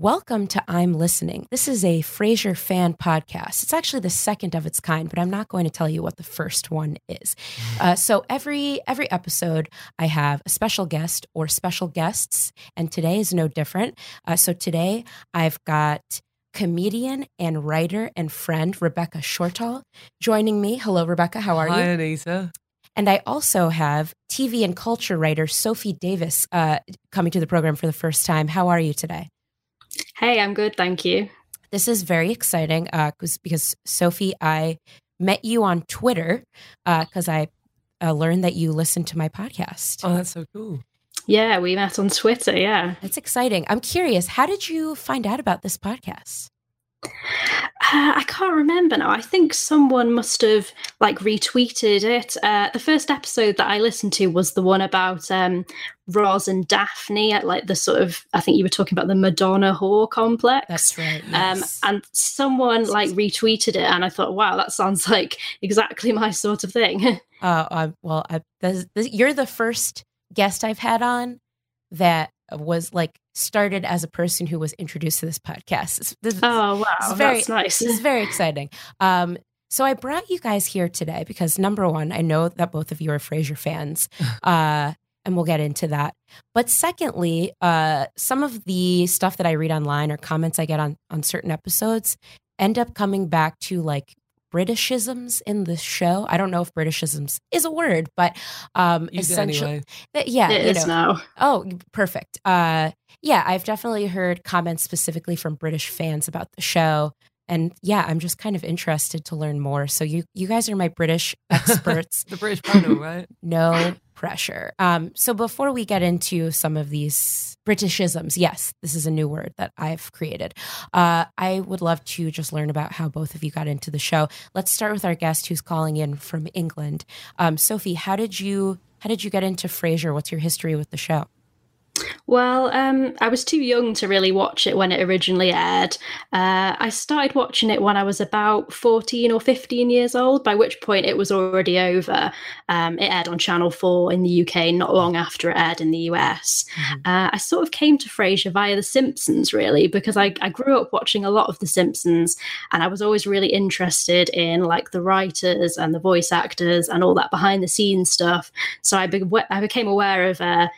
Welcome to I'm Listening. This is a Frasier fan podcast. It's actually the second of its kind, but I'm not going to tell you what the first one is. Uh, so every every episode, I have a special guest or special guests, and today is no different. Uh, so today, I've got comedian and writer and friend Rebecca Shortall joining me. Hello, Rebecca. How are Hi, you? Hi, Anita. And I also have TV and culture writer Sophie Davies uh, coming to the program for the first time. How are you today? Hey, I'm good, thank you. This is very exciting uh, cause, because Sophie, I met you on Twitter because I uh, learned that you listen to my podcast. Oh, that's so cool. Yeah, we met on Twitter. Yeah, That's exciting. I'm curious, how did you find out about this podcast? Uh, I can't remember now. I think someone must have like retweeted it. Uh, the first episode that I listened to was the one about um, Roz and Daphne at like the sort of. I think you were talking about the Madonna whore complex. That's right. Um, and someone like retweeted it, and I thought, wow, that sounds like exactly my sort of thing. uh, uh, well, I, this, this, you're the first guest I've had on that was like started as a person who was introduced to this podcast. This, this, oh wow, It's very- that's nice. This is very exciting. Um, so I brought you guys here today because number one, I know that both of you are Frasier fans, uh, and we'll get into that. But secondly, uh, some of the stuff that I read online or comments I get on on certain episodes end up coming back to like Britishisms in the show. I don't know if Britishisms is a word, but um, Use essentially, anyway. that- yeah, it you is know, now. Oh, perfect. Uh, yeah, I've definitely heard comments specifically from British fans about the show, and yeah, I'm just kind of interested to learn more. So you, you guys are my British experts. The British panel, right? no pressure. Um, so before we get into some of these Britishisms, yes, this is a new word that I've created. Uh, I would love to just learn about how both of you got into the show. Let's start with our guest who's calling in from England. Um, Sophie, how did you how did you get into Frasier? What's your history with the show? Well, um, I was too young to really watch it when it originally aired. Uh, I started watching it when I was about 14 or 15 years old, by which point it was already over. Um, it aired on Channel 4 in the UK not long after it aired in the US. Uh, I sort of came to Frasier via The Simpsons, really, because I, I grew up watching a lot of The Simpsons and I was always really interested in like the writers and the voice actors and all that behind the scenes stuff. So I, be- I became aware of. Uh,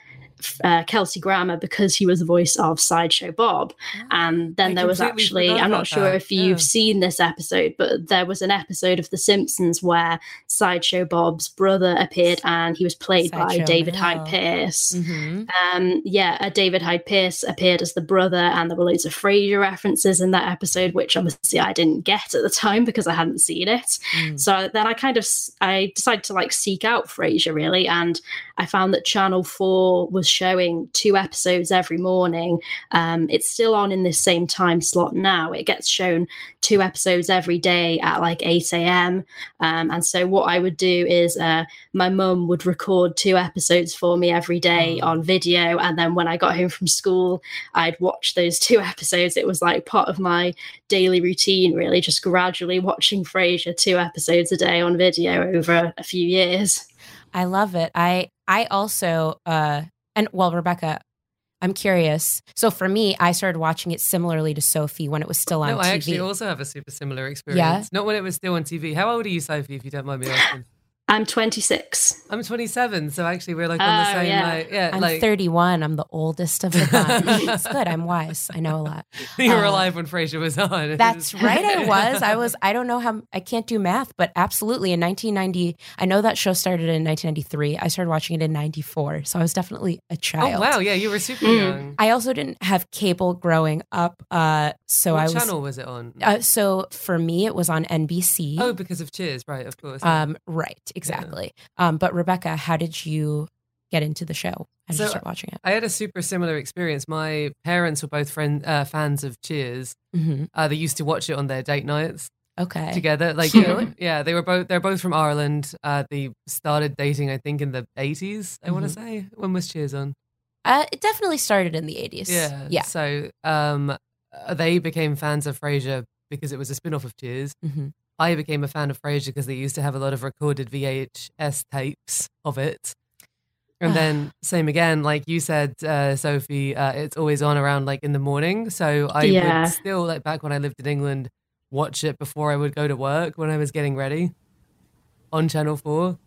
uh, Kelsey Grammer because he was the voice of Sideshow Bob. And then I there was actually, I'm not sure that, if you've yeah. seen this episode, but there was an episode of The Simpsons where Sideshow Bob's brother appeared and he was played by David. Hyde Pierce. Mm-hmm. Um, yeah, uh, David Hyde Pierce appeared as the brother, and there were loads of Frasier references in that episode, which obviously I didn't get at the time because I hadn't seen it. Mm. So then I kind of I decided to like seek out Frasier really, and I found that Channel Four was showing two episodes every morning. Um, it's still on in this same time slot now. It gets shown two episodes every day at like eight a.m. Um, and so what I would do is uh, my mum would record two episodes for me every day on video, and then when I got home from school, I'd watch those two episodes. It was like part of my daily routine, really, just gradually watching Frasier two episodes a day on video over a few years. I love it. I I also uh and well Rebecca, I'm curious. So for me, I started watching it similarly to Sophie when it was still on No, TV. I actually also have a super similar experience. Yeah? Not when it was still on TV. How old are you, Sophie, if you don't mind me asking? I'm 26. I'm 27, so actually we're like on the Oh, same yeah. like yeah, I'm like 31. I'm the oldest of the bunch. it's good. I'm wise. I know a lot. you were uh, alive when Frasier was on. That's right. I was. I was. I don't know how. I can't do math, but absolutely in 1990. I know that show started in 1993. I started watching it in 94, so I was definitely a child. Oh child. wow, yeah, you were super Mm. young. I also didn't have cable growing up, uh, so what I was. channel was it on? Uh, so for me, it was on NBC. oh, because of Cheers, right? Of course. um, right, exactly. Um, but Rebecca, how did you get into the show? How did So, you start watching it? I had a super similar experience. My parents were both friend uh, fans of Cheers. hmm Uh, they used to watch it on their date nights Okay. together. Like, Cute. yeah, they were both. They're both from Ireland. Uh, they started dating, I think, in the eighties. I want to say. When was Cheers on? Uh, it definitely started in the 80s. Yeah, Yeah. So, um, uh, they became fans of Frasier because it was a spin-off of Cheers. hmm I became a fan of Frasier because they used to have a lot of recorded VHS tapes of it. And then same again, like you said, uh, Sophie, uh, it's always on around like in the morning. So I Yeah. would still like back when I lived in England, watch it before I would go to work when I was getting ready on Channel Four.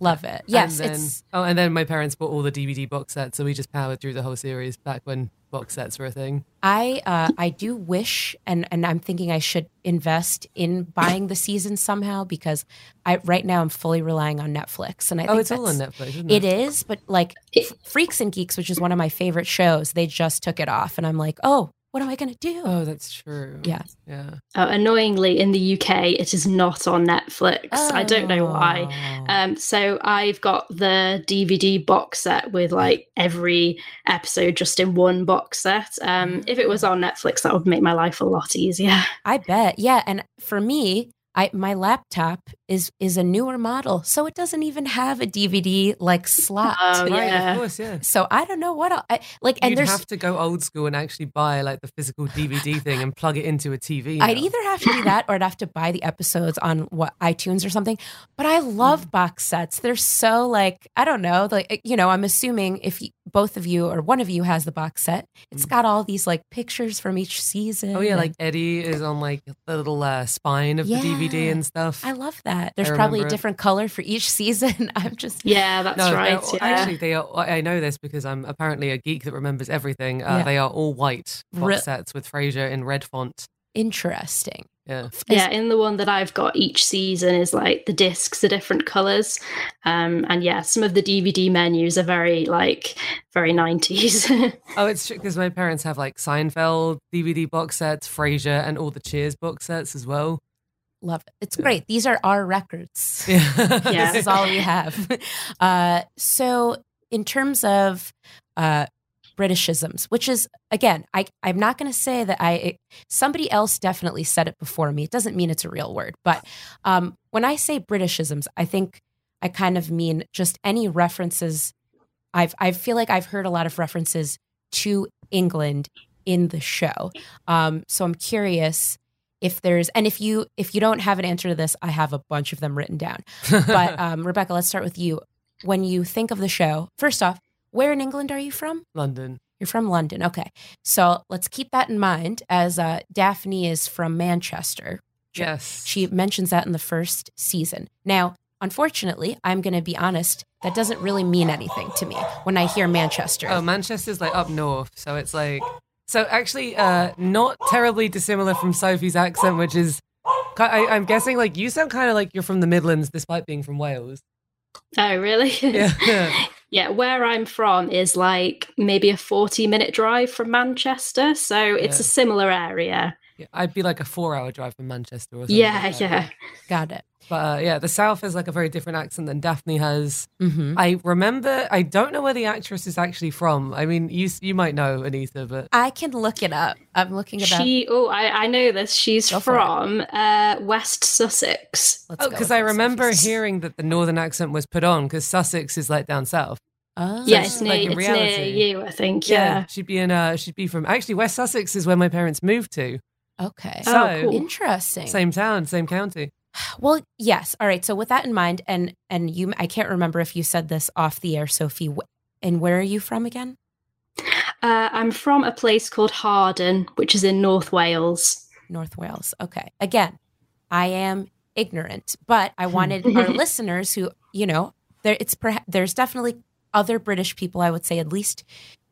Love it. Yes, and then, it's oh, and then my parents bought all the DVD box sets, so we just powered through the whole series back when box sets were a thing. I uh, I do wish, and and I'm thinking I should invest in buying the season somehow because I right now I'm fully relying on Netflix, and I Oh, it's all on Netflix, isn't It it? is, but like Freaks and Geeks, which is one of my favorite shows, they just took it off, and I'm like, oh, what am I gonna do? Oh, that's true. Yeah. yeah. Uh, annoyingly, in the UK, it is not on Netflix. I don't know why. Oh. Um, so I've got the DVD box set with like every episode just in one box set. Um, if it was on Netflix, that would make my life a lot easier. I bet. Yeah, and for me, I my laptop is is a newer model, so it doesn't even have a DVD like slot. Oh, Right, yeah. of course, yeah. So I don't know what I'll, I like. And You'd there's have to go old school and actually buy like the physical DVD thing and plug it into a TV. I'd either have to do that or I'd have to buy the episodes on what iTunes or something. But I hmm. love box sets. They're so like I don't know, like eh, you know, I'm assuming if you, both of you or one of you has the box set, it's hmm. got all these like pictures from each season. Oh yeah, like Eddie is on like the little uh, spine of Yeah. the DVD and stuff. I love that. There's probably a remember it. different color for each season. I'm just Yeah, that's no, right. they're- Yeah. actually, they are. I know this because I'm apparently a geek that remembers everything. Uh, Yeah. They are all white box Re- sets with Frasier in red font. interesting. Yeah, yeah, in the one that I've got, each season is like the discs are different colors, um, and yeah, some of the DVD menus are very like very nineties. Oh, it's true because my parents have like Seinfeld DVD box sets, Frasier, and all the Cheers box sets as well. Love it. It's great. These are our records. Yeah, Yeah. this is all we have. Uh, so, in terms of uh, Britishisms, which is again, I I'm not going to say that I it, somebody else definitely said it before me. It doesn't mean it's a real word, but um, when I say Britishisms, I think I kind of mean just any references. I've I feel like I've heard a lot of references to England in the show. Um, so I'm curious if there's and if you if you don't have an answer to this, I have a bunch of them written down. But um, Rebecca, let's start with you. When you think of the show, first off, where in England are you from? London. You're from London. Okay. So let's keep that in mind as uh, Daphne is from Manchester. Yes, She mentions that in the first season. Now, unfortunately, I'm going to be honest, that doesn't really mean anything to me when I hear Manchester. Oh, Manchester's like up north, so it's like so actually uh not terribly dissimilar from Sophie's accent, which is I, I'm guessing like you sound kind of like you're from the Midlands, despite being from Wales. oh, really? Yeah, Yeah, where I'm from is like maybe a 40 minute drive from Manchester. So it's Yeah. a similar area. Yeah, I'd be like a four-hour drive from Manchester. Or something Yeah, like yeah. Got it. But uh, yeah, the South has like a very different accent than Daphne has. hmm I remember. I don't know where the actress is actually from. I mean, you you might know Anita, but I can look it up. I'm looking it up. She, oh, I, I know this. She's Go from uh, West Sussex. Let's oh, because I this. remember hearing that the northern accent was put on because Sussex is like down south. Oh. yeah, it's it's near, like in it's near reality. you, I think. Yeah. she'd be in. Uh, she'd be from actually West Sussex is where my parents moved to. Okay. Oh, So cool. Interesting. same town, same county. Well, yes. All right. So with that in mind, and and you, I can't remember if you said this off the air, Sophie. And where are you from again? Uh, I'm from a place called Harden, which is in North Wales. North Wales. Okay. Again, I am ignorant, but I wanted our listeners who, you know, there it's there's definitely other British people, I would say at least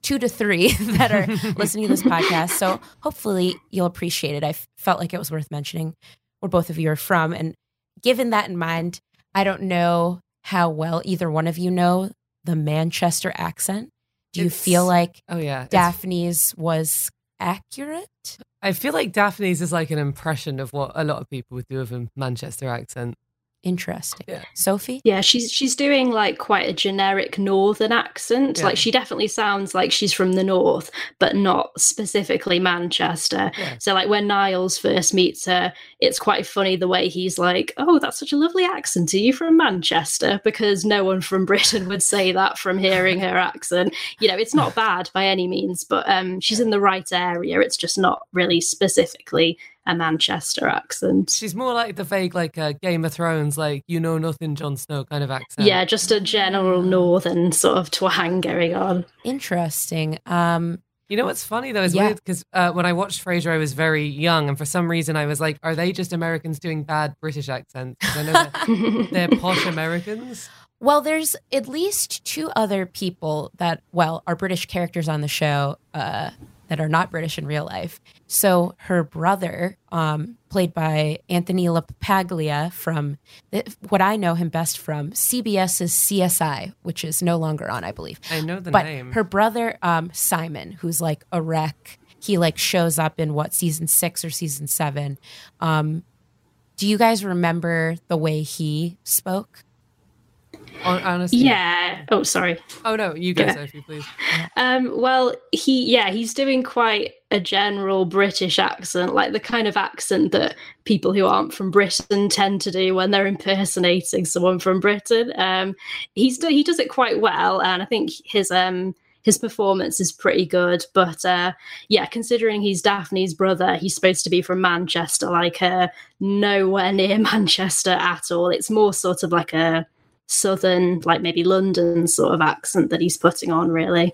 two to three that are listening to this podcast. So hopefully you'll appreciate it. I felt like it was worth mentioning where both of you are from. And given that in mind, I don't know how well either one of you know the Manchester accent. Do you It's- feel like Oh yeah. Daphne's was accurate? I feel like Daphne's is like an impression of what a lot of people would do with a Manchester accent. Interesting. Yeah. Sophie? Yeah, she's she's doing like quite a generic northern accent. Yeah. Like she definitely sounds like she's from the north, but not specifically Manchester. Yeah. So like when Niles first meets her, it's quite funny the way he's like, "Oh, that's such a lovely accent. Are you from Manchester?" Because no one from Britain would say that from hearing her accent. You know, it's not bad by any means, but um, she's in the right area. It's just not really specifically a Manchester accent. She's more like the vague, like uh, Game of Thrones, like you know nothing, Jon Snow kind of accent. Yeah, just a general northern sort of twang going on. Interesting. Um, You know what's funny though is Yeah. weird because uh, when I watched Frasier, I was very young, and for some reason I was like, "Are they just Americans doing bad British accents?" I know they're, they're posh Americans. Well, there's at least two other people that, well, are British characters on the show uh, that are not British in real life. So her brother, um, played by Anthony LaPaglia from what I know him best from, CBS's CSI, which is no longer on, I believe. I know the but name. her brother, um, Simon, who's like a wreck, he like shows up in what season six or season seven. Um, do you guys remember the way he spoke? Hon- Honestly, Yeah. Oh, sorry. Oh no, you go, Yeah. Sophie, please. Um, well, he, yeah, he's doing quite a general British accent, like the kind of accent that people who aren't from Britain tend to do when they're impersonating someone from Britain. Um, he's do- he does it quite well, and I think his um his performance is pretty good. But uh, yeah, considering he's Daphne's brother, he's supposed to be from Manchester, like uh, nowhere near Manchester at all. It's more sort of like a southern, like maybe London sort of accent that he's putting on, really.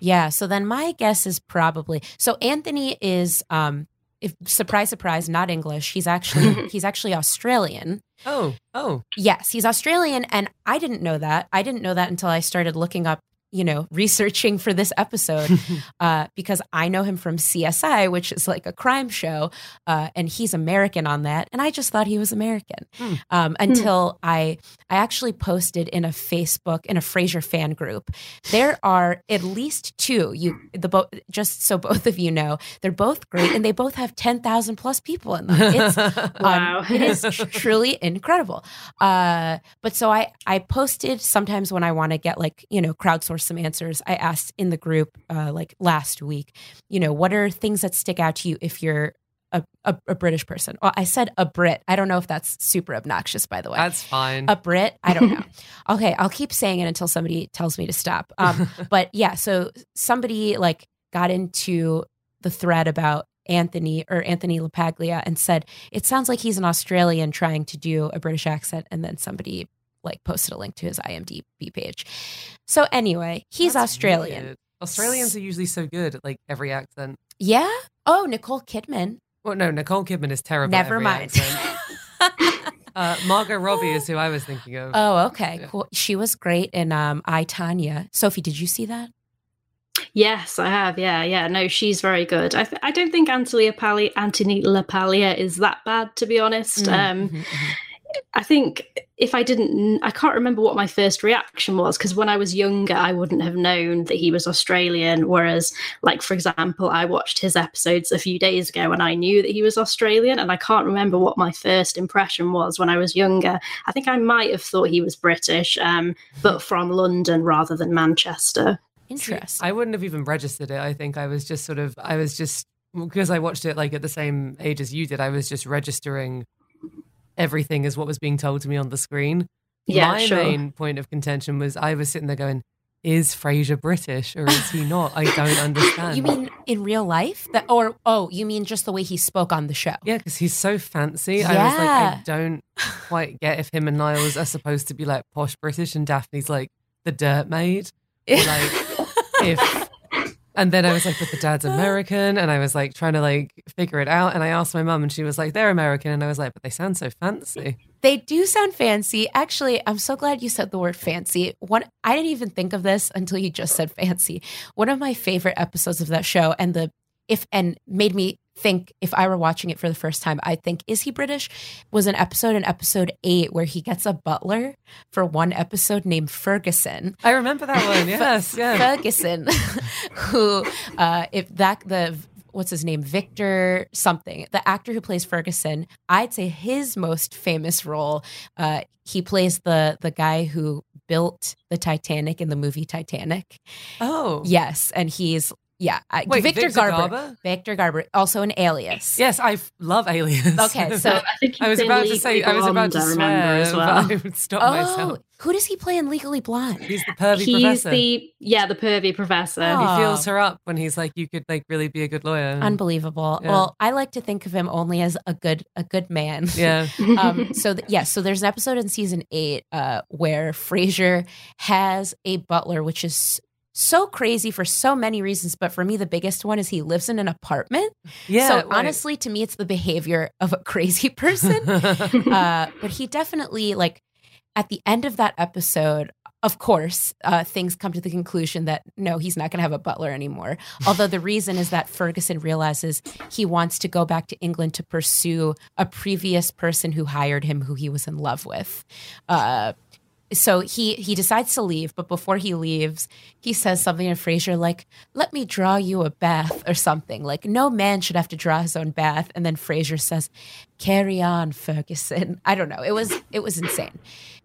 Yeah. So then my guess is probably so Anthony is um if surprise surprise not English. He's actually he's actually Australian. Oh, oh, Yes, he's Australian and I didn't know that. I didn't know that until I started looking up, you know, researching for this episode uh because I know him from CSI, which is like a crime show, uh and he's American on that and I just thought he was American. Hmm. Um until I I actually posted in a Facebook in a Frasier fan group there are at least two you the both just so both of you know they're both great and they both have 10,000 plus people in them it's Wow. um, it is tr- truly incredible uh but so I I posted sometimes when I want to get like you know crowdsource some answers I asked in the group uh like last week you know what are things that stick out to you if you're a, a, a British person. Well, I said a Brit. I don't know if that's super obnoxious, by the way that's fine. a Brit. I don't know. okay, I'll keep saying it until somebody tells me to stop. Um, but yeah, so somebody like got into the thread about Anthony or Anthony LaPaglia and said it sounds like he's an Australian trying to do a British accent, and then somebody like posted a link to his IMDb page. So anyway, he's That's Australian. weird. Australians are usually so good at like every accent. Yeah. Oh, Nicole Kidman. Well, no, Nicole Kidman is terrible. at Never every mind. accent. Uh, Margot Robbie is who I was thinking of. oh, okay, Yeah. cool. She was great in um, I Tonya. Sophie, did you see that? Yes, I have. Yeah, yeah. No, she's very good. I, th- I don't think Anthony LaPaglia, Anthony LaPaglia is that bad, to be honest. Um, Mhm, mhm. I think if I didn't, I can't remember what my first reaction was because when I was younger, I wouldn't have known that he was Australian. Whereas, like for example, I watched his episodes a few days ago and I knew that he was Australian, and I can't remember what my first impression was when I was younger. I think I might have thought he was British, um, but from London rather than Manchester. Interesting. I wouldn't have even registered it. I think I was just sort of, I was just, because I watched it like at the same age as you did, I was just registering everything is what was being told to me on the screen. Yeah, My sure. main point of contention was I was sitting there going, is Frasier British or is he not? I don't understand. You mean in real life? That or oh, you mean just the way he spoke on the show? Yeah, because he's so fancy. I was like, Yeah. I don't quite get if him and Niles are supposed to be like posh British and Daphne's like the dirt maid. Or like if and then I was like, but the dad's uh-huh. American, and I was like trying to like figure it out. And I asked my mum, and she was like, "They're American," and I was like, "But they sound so fancy." They do sound fancy. Actually, I'm so glad you said the word fancy. One, I didn't even think of this until you just said fancy. One of my favorite episodes of that show, and the if and made me think if I were watching it for the first time, I think is he British? Was an episode in episode eight where he gets a butler for one episode named Ferguson. I remember that one. Yes, yeah. Ferguson, who uh, if that the what's his name Victor something the actor who plays Ferguson I'd say his most famous role uh, he plays the the guy who built the Titanic in the movie Titanic Oh, yes and he's yeah I- Wait, Victor, Victor Garber. Garber? Victor Garber also an alias yes, I f- love Alias. Okay, so- I think I was about to say I was about to swear, remember as well. but I would stop oh myself. who does he play in Legally Blonde He's the pervy professor. He's professor. the yeah the pervy professor. Oh. he feels her up when he's like, "You could like really be a good lawyer." unbelievable Yeah. well I like to think of him only as a good a good man yeah, um, so th- yes, so there's an episode in season eight uh, where Frasier has a butler, which is so crazy for so many reasons. But for me, the biggest one is he lives in an apartment. yeah. so wait. honestly, to me, it's the behavior of a crazy person. uh, but he definitely like at the end of that episode. Of course, uh, things come to the conclusion that no, he's not going to have a butler anymore. Although the reason is that Ferguson realizes he wants to go back to England to pursue a previous person who hired him, who he was in love with. Uh, so he he decides to leave, but before he leaves, he says something to Frasier like, "Let me draw you a bath" or something. Like no man should have to draw his own bath. And then Frasier says, "Carry on, Ferguson." I don't know. It was it was insane.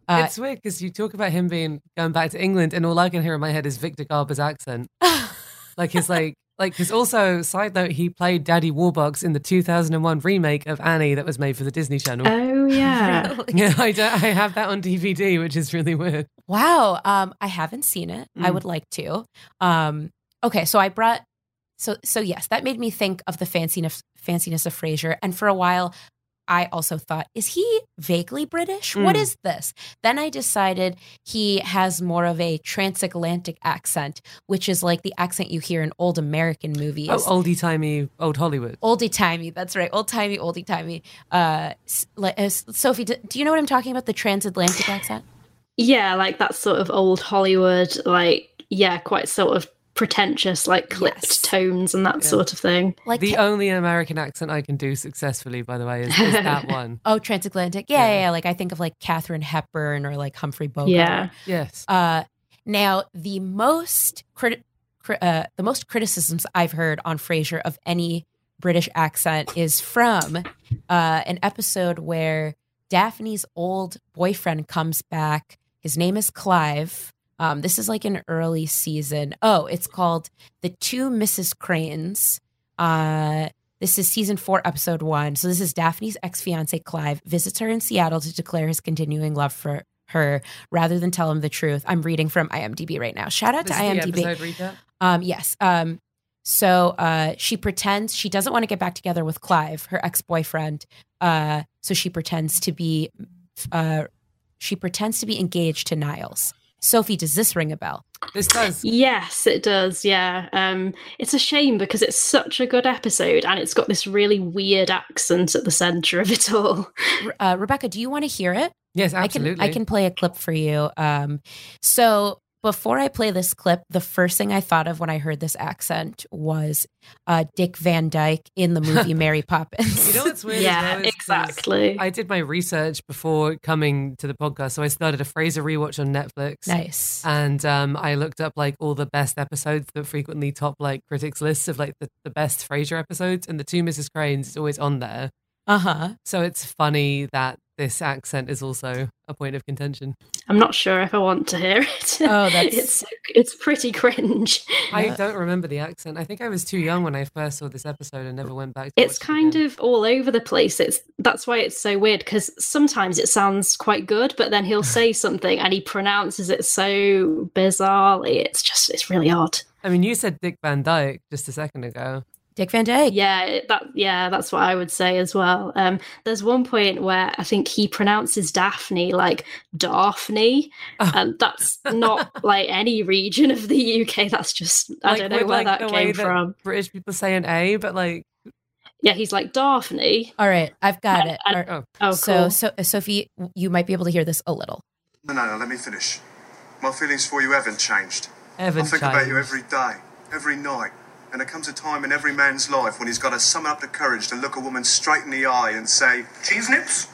Uh, it's weird because you talk about him being going back to England, and all I can hear in my head is Victor Garber's accent. like his like like because also side note he played Daddy Warbucks in the 2001 remake of Annie that was made for the Disney Channel. Oh yeah. Really? yeah, I don't, I have that on DVD, which is really weird. Wow. Um, I haven't seen it. I Mm. would like to. Um, okay, so I brought so so yes, that made me think of the fanciness fanciness of Frasier. And for a while, I also thought, is he vaguely British? What Mm. is this? Then I decided he has more of a transatlantic accent, which is like the accent you hear in old American movies. Oh, oldie timey, old Hollywood. Oldie timey, that's right. Old timey, oldie timey. Uh, uh, Sophie, do, do you know what I'm talking about? The transatlantic accent? Yeah, like that sort of old Hollywood, like yeah, quite sort of pretentious, like clipped Yes. tones and that Yeah. sort of thing. Like The Ca- only American accent I can do successfully, by the way, is, is that one. Oh, transatlantic. Yeah, Yeah. yeah, yeah. Like I think of like Katharine Hepburn or like Humphrey Bogart. Yeah. Yes. Uh, now the most crit- cri- uh, the most criticisms I've heard on Frasier of any British accent is from uh, an episode where Daphne's old boyfriend comes back. His name is Clive. Um, this is like an early season. Oh, it's called The Two Mrs. Cranes. Uh, this is season four, episode one. So this is Daphne's ex fiance Clive visits her in Seattle to declare his continuing love for her rather than tell him the truth. I'm reading from IMDb right now. Shout out This to IMDb. Um, yes. Um, so uh, she pretends she doesn't want to get back together with Clive, her ex boyfriend. Uh, so she pretends to be, uh, she pretends to be engaged to Niles. Sophie, does this ring a bell? This does. Yes, it does. Yeah. Um, it's a shame because it's such a good episode and it's got this really weird accent at the center of it all. Uh, Rebecca, do you want to hear it? Yes, I can absolutely. I can play a clip for you. Um, so before I play this clip, the first thing I thought of when I heard this accent was uh, Dick Van Dyke in the movie Mary Poppins. You know what's weird? yeah, well exactly. I did my research before coming to the podcast, so I started a Frasier rewatch on Netflix. nice. And um, I looked up like all the best episodes that frequently top like critics lists of like the, the best Frasier episodes, and the two Mrs. Cranes is always on there. Uh huh. So it's funny that this accent is also a point of contention. I'm not sure if I want to hear it. Oh, that's- it's it's pretty cringe. I don't remember the accent. I think I was too young when I first saw this episode and never went back. To It's it kind again. of all over the place. It's that's why it's so weird because sometimes it sounds quite good, but then he'll say something and he pronounces it so bizarrely. It's just it's really odd. I mean, you said Dick Van Dyke just a second ago. Dick Van Dyke. Yeah, that yeah, that's what I would say as well. Um, there's one point where I think he pronounces Daphne like Daphne, Oh. and that's not like any region of the UK. That's just I Like, don't know with, where like, that the way came that from. British people say an A, but like yeah, he's like Daphne. All right, I've got And- it. and- All right. Oh, so, cool. so, Sophie, you might be able to hear this a little. No, no, no, let me finish. My feelings for you haven't changed. Evan I think about you every day, every night. And there comes a time in every man's life when he's got to summon up the courage to look a woman straight in the eye and say, Cheese nips?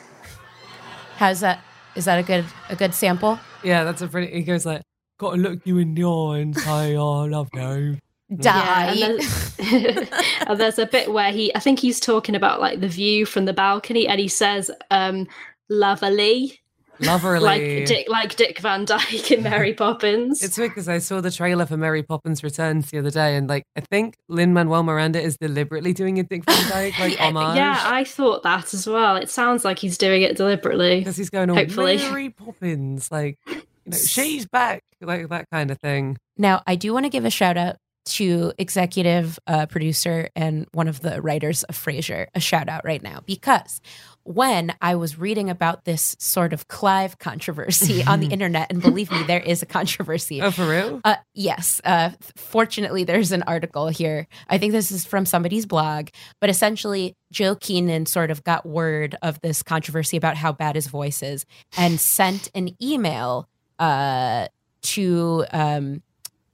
How's that? Is that a good a good sample? Yeah, that's a pretty. He goes like, "Got to look you in the eye and say "Oh, I love you." Die. Yeah, and, there's, and there's a bit where he, I think he's talking about like the view from the balcony, and he says, um, "Lovely," Loverly. like Dick, like Dick Van Dyke in Mary Poppins. It's weird because I saw the trailer for Mary Poppins Returns the other day, and like I think Lin Manuel Miranda is deliberately doing a Dick Van Dyke like homage. yeah, I thought that as well. It sounds like he's doing it deliberately. because he's going on Hopefully. Mary Poppins, like you know, she's back, like that kind of thing. Now, I do want to give a shout out to executive uh, producer and one of the writers of Frasier, a shout out right now, because when I was reading about this sort of Clive controversy on the internet, and believe me, there is a controversy. Oh, for real? Uh, yes. Uh, fortunately, there's an article here. I think this is from somebody's blog, but essentially, Joe Keenan sort of got word of this controversy about how bad his voice is and sent an email uh, to, um,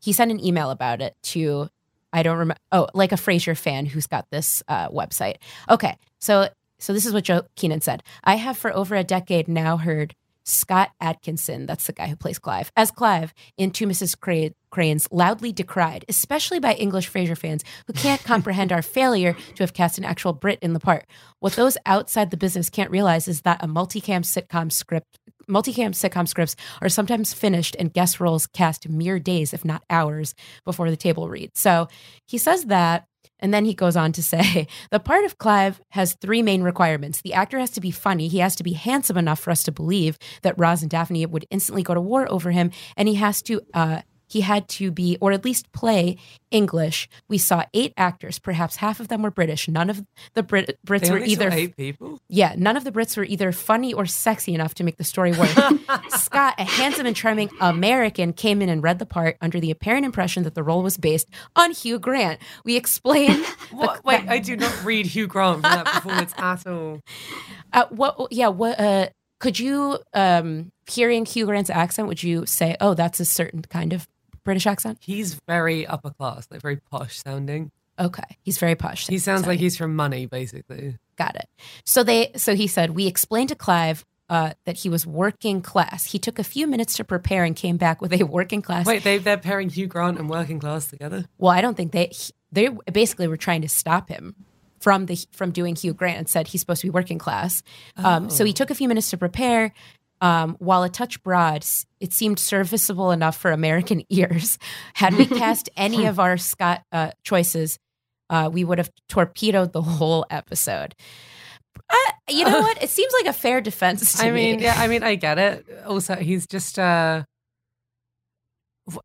he sent an email about it to, I don't remember, oh, like a Frasier fan who's got this uh, website. Okay. So, so this is what Joe Keenan said. I have for over a decade now heard Scott Atkinson, that's the guy who plays Clive, as Clive in Two Mrs. Cra- Cranes, loudly decried, especially by English Frasier fans who can't comprehend our failure to have cast an actual Brit in the part. What those outside the business can't realize is that a multicam sitcom script, multicam sitcom scripts are sometimes finished and guest roles cast mere days, if not hours, before the table read. So he says that. And then he goes on to say the part of Clive has three main requirements. The actor has to be funny, he has to be handsome enough for us to believe that Roz and Daphne would instantly go to war over him, and he has to uh he had to be, or at least play English. We saw eight actors, perhaps half of them were British. None of the Brit- Brits They were either eight people. yeah, none of the Brits were either funny or sexy enough to make the story work. Scott, a handsome and charming American, came in and read the part under the apparent impression that the role was based on Hugh Grant. We explained What? Wait, I do not read Hugh Grant for that performance at all. uh, what. Yeah, what? Uh, could you, um, hearing Hugh Grant's accent, would you say, "Oh, that's a certain kind of British accent"? He's very upper class, like very posh sounding. Okay, he's very posh. He sounds Sorry. like he's from money, basically. Got it. So they so he said we explained to Clive uh, that he was working class. He took a few minutes to prepare and came back with a working class. Wait, they they're pairing Hugh Grant and working class together. Well, I don't think they he- they basically were trying to stop him from the from doing Hugh Grant and said he's supposed to be working class. Um, so he took a few minutes to prepare. Um, while a touch broad, it seemed serviceable enough for American ears. Had we cast any of our Scott uh, choices, uh, we would have torpedoed the whole episode. Uh, you know what? It seems like a fair defense to I mean, yeah, I mean, I get it. Also, he's just. uh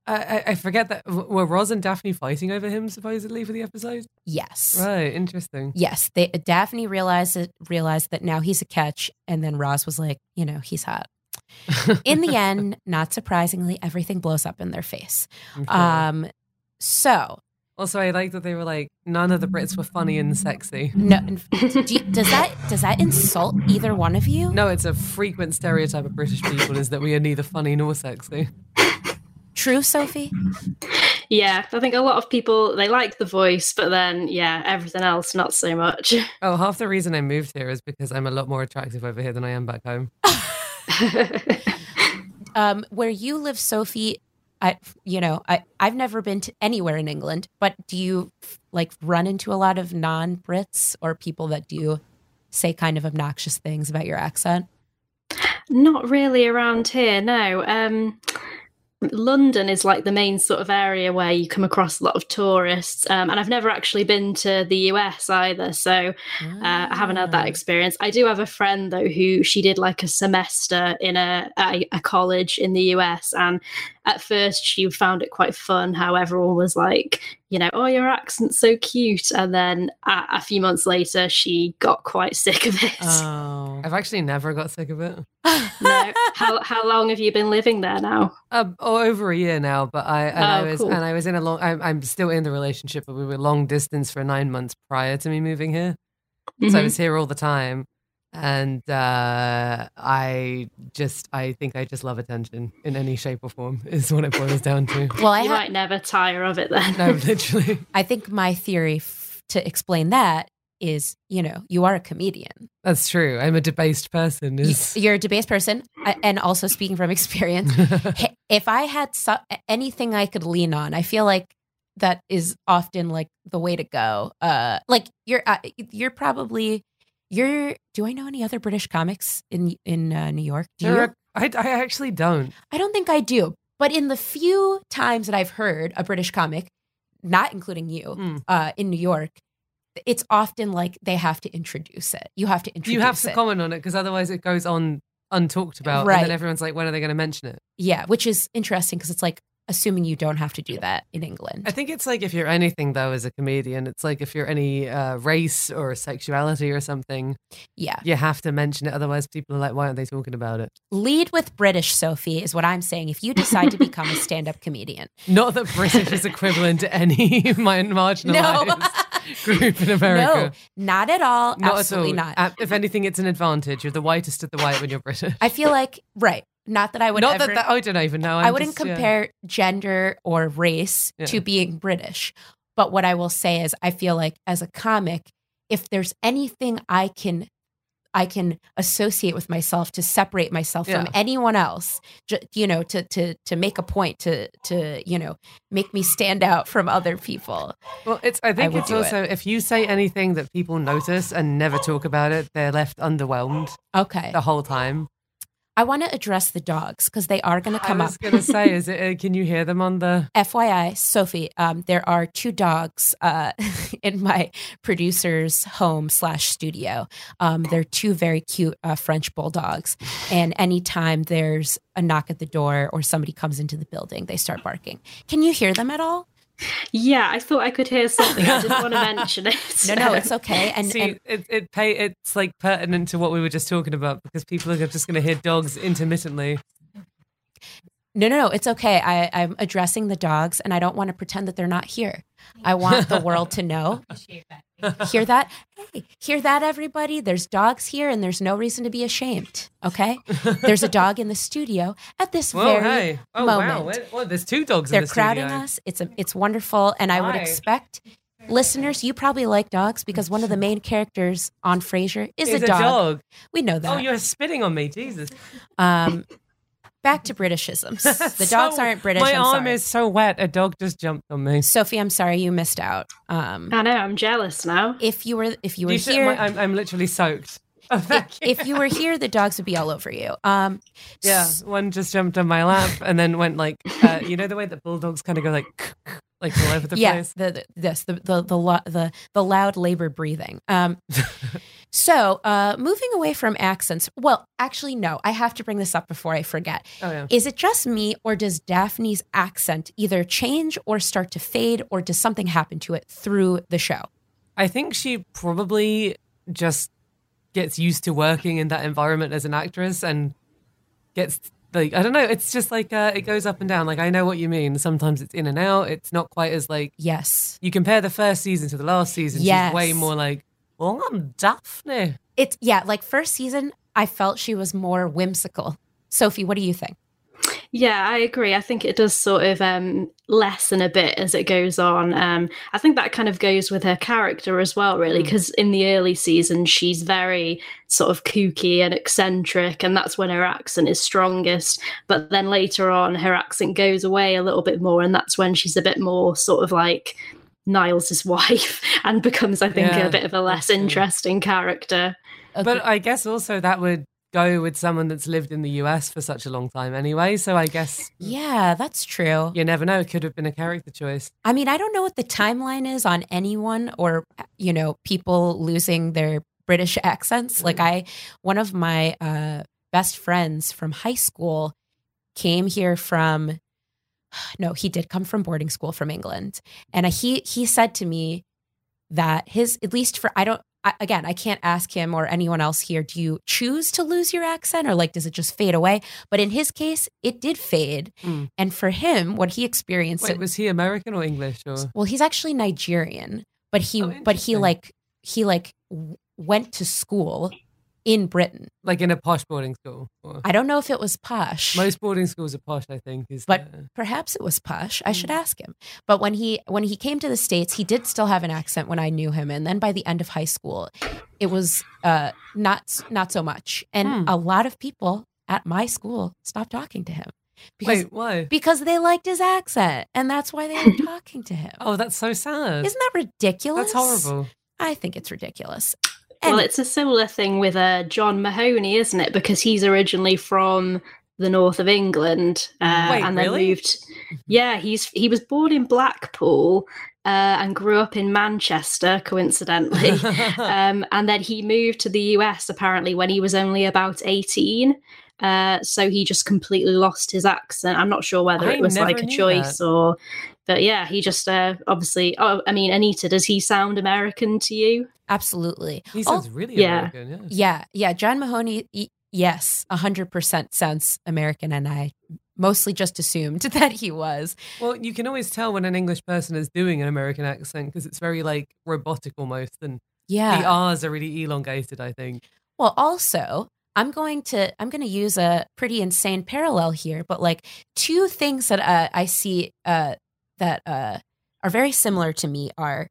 I, I- forget that were Roz and Daphne fighting over him supposedly for the episode. Yes. Right, interesting. Yes, they Daphne realized it, realized that now he's a catch, and then Roz was like, you know, he's hot. In the end, not surprisingly, everything blows up in their face. I'm. Um, so also, I like that they were like none of the Brits were funny and sexy. no, do you- does that does that insult either one of you? No, it's a frequent stereotype of British people is that we are neither funny nor sexy. True, Sophie. Yeah, I think a lot of people they like the voice, but then yeah, everything else not so much. Oh, half the reason I moved here is because I'm a lot more attractive over here than I am back home. Um, where you live, Sophie. I, you know, I I've never been to anywhere in England, but do you like run into a lot of non-Brits or people that do say kind of obnoxious things about your accent? Not really around here, no. Um, London is like the main sort of area where you come across a lot of tourists, um, and I've never actually been to the US either, so uh, I haven't had that experience. I do have a friend though who she did like a semester in a, a a college in the US, and at first she found it quite fun how everyone was like, you know, oh your accent's so cute, and then a, a few months later she got quite sick of it. Oh. I've actually never got sick of it. no, how how long have you been living there now? Uh, oh, over a year now, but I and I Oh, was cool. and I was in a long. I'm, I'm still in the relationship, but we were long distance for nine months prior to me moving here. So I Mhm. was here all the time. And uh, I just, I think I just love attention in any shape or form, is what it boils down to. Well, I you ha- might never tire of it then. No, literally. I think my theory f- to explain that is, you know, you are a comedian. That's true. I'm a debased person. Is You're a debased person, and also speaking from experience, if I had so- anything I could lean on, I feel like that is often like the way to go. Uh, like you're, uh, you're probably, you're. Do I know any other British comics in in uh, New York? Do you? There are- I, I actually don't. I don't think I do. But in the few times that I've heard a British comic, not including you, Mm. uh, in New York, it's often like they have to introduce it. You have to introduce You have to it. comment on it because otherwise it goes on untalked about. And Right. then everyone's like, when are they going to mention it? yeah, which is interesting because it's like assuming you don't have to do that in England. I think it's like if you're anything though as a comedian, it's like if you're any uh, race or sexuality or something, yeah. you have to mention it. Otherwise, people are like, why aren't they talking about it? Lead with British, Sophie, is what I'm saying. If you decide to become a stand up comedian, Not that British is equivalent to any marginalized group in America. no, not at all. Not Absolutely at all. not. If anything, it's an advantage. You're the whitest of the white when you're British. I feel like, right. Not that I would Not ever. that, that I don't even know. I I'm wouldn't just, yeah. compare gender or race Yeah. to being British. But what I will say is I feel like as a comic, if there's anything I can I can associate with myself to separate myself from anyone else, ju- you know, to to to make a point to to you know make me stand out from other people. Well, it's. I think would it's do it. also if you say anything that people notice and never talk about it, they're left underwhelmed Okay, the whole time. I want to address the dogs because they are going to come up. I was gonna say, is it? Uh, can you hear them on the? FYI, Sophie, um, there are two dogs uh, in my producer's home slash studio. Um, they're two very cute uh, French bulldogs, and anytime there's a knock at the door or somebody comes into the building, they start barking. Can you hear them at all? Yeah, I thought I could hear something. I didn't want to mention it. No, no, it's okay. And, See, and it it pay it's like pertinent to what we were just talking about because people are just going to hear dogs intermittently. No, no, no, it's okay. I, I'm addressing the dogs, and I don't want to pretend that they're not here. I want the world to know. Hear that? Hey, hear that, everybody? There's dogs here, and there's no reason to be ashamed. Okay, there's a dog in the studio at this Whoa, very hey! Oh moment. wow! There's two dogs They're in the crowding studio. us. It's a, it's wonderful, and I would expect listeners, you probably like dogs because one of the main characters on Frasier is, Is a, dog. We know that. Oh, you're spitting on me, Jesus! um, back to Britishisms. The dogs So- aren't British. My I'm arm sorry. is so wet. A dog just jumped on me. Sophie, I'm sorry you missed out. Um, I know, I'm jealous now. if you were if you were You should- here, my- I'm, I'm literally soaked. Oh, thank you. if you were here, the dogs would be all over you. Um, Yeah, one just jumped on my lap and then went like, uh, you know, the way that bulldogs kind of go like, like all over the yeah, place. the, the this the the the, lo- the the loud labor breathing. Um, so uh, moving away from accents. Well, actually, no. I have to bring this up before I forget. Oh yeah. Is it just me, or does Daphne's accent either change or start to fade, or does something happen to it through the show? I think she probably just gets used to working in that environment as an actress and gets like I don't know. It's just like uh, it goes up and down. Like I know what you mean. Sometimes it's in and out. It's not quite as like Yes, you compare the first season to the last season. Yes. She's way more like, well, I'm Daphne. it's yeah. Like first season, I felt she was more whimsical. Sophie, what do you think? Yeah, I agree. I think it does sort of um, lessen a bit as it goes on. Um, I think that kind of goes with her character as well, really, because in the early seasons, she's very sort of kooky and eccentric, and that's when her accent is strongest. But then later on, her accent goes away a little bit more, and that's when she's a bit more sort of like Niles' wife and becomes, I think, Yeah, a bit of a less interesting character. But I guess also that would go with someone that's lived in the US for such a long time anyway. So I guess yeah, that's true. you never know. It could have been a character choice. I mean, I don't know what the timeline is on anyone or, you know, people losing their British accents. Like, I, one of my uh, best friends from high school came here from, no, he did come from boarding school from England. And he, he said to me that his, at least for, I don't, I, again, I can't ask him or anyone else here, do you choose to lose your accent or like, does it just fade away? But in his case, it did fade. Mm. And for him, what he experienced, Wait, was he American or English or? well, he's actually Nigerian, but he Oh, but he like he like w- went to school in Britain. Like in a posh boarding school. Or- I don't know if it was posh. Most boarding schools are posh, I think. Is but the- perhaps it was posh. I should ask him. But when he when he came to the states, he did still have an accent when I knew him, and then by the end of high school, it was uh, not not so much. And Hmm. a lot of people at my school stopped talking to him because wait, why? because they liked his accent, and that's why they were talking to him. Oh, that's so sad. Isn't that ridiculous? That's horrible. I think it's ridiculous. Well, it's a similar thing with uh, John Mahoney, isn't it? Because he's originally from the north of England uh, Wait, and then really? moved. Yeah, he's he was born in Blackpool uh, and grew up in Manchester, coincidentally. um, and then he moved to the US apparently when he was only about 18. Uh, so he just completely lost his accent. I'm not sure whether I it was like a choice that. or, but yeah, he just uh, obviously. Oh, I mean, Anita, does he sound American to you? absolutely. he Oh, sounds really yeah. American. Yeah. Yeah, yeah. John Mahoney, y- yes, 100% sounds American. And I mostly just assumed that he was. Well, you can always tell when an English person is doing an American accent because it's very like robotic almost, and Yeah. the R's are really elongated. I think. Well, also, I'm going to I'm going to use a pretty insane parallel here, but like two things that uh, I see uh, that uh, are very similar to me are